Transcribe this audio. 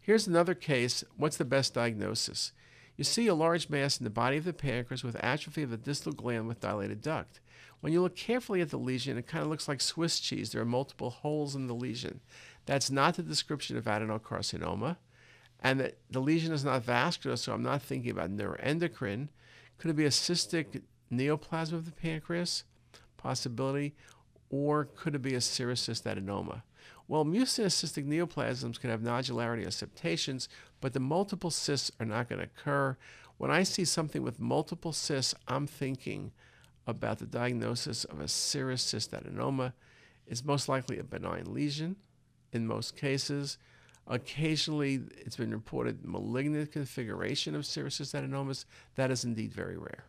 Here's another case. What's the best diagnosis? You see a large mass in the body of the pancreas with atrophy of the distal gland with dilated duct. When you look carefully at the lesion, it kind of looks like Swiss cheese. There are multiple holes in the lesion. That's not the description of adenocarcinoma. And the, the lesion is not vascular, so I'm not thinking about neuroendocrine. Could it be a cystic neoplasm of the pancreas? Possibility. Or could it be a serous cystadenoma? Well, mucinous cystic neoplasms can have nodularity or septations, but the multiple cysts are not going to occur. When I see something with multiple cysts, I'm thinking about the diagnosis of a serous cystadenoma. It's most likely a benign lesion in most cases. Occasionally, it's been reported malignant configuration of serous cystadenomas. That is indeed very rare.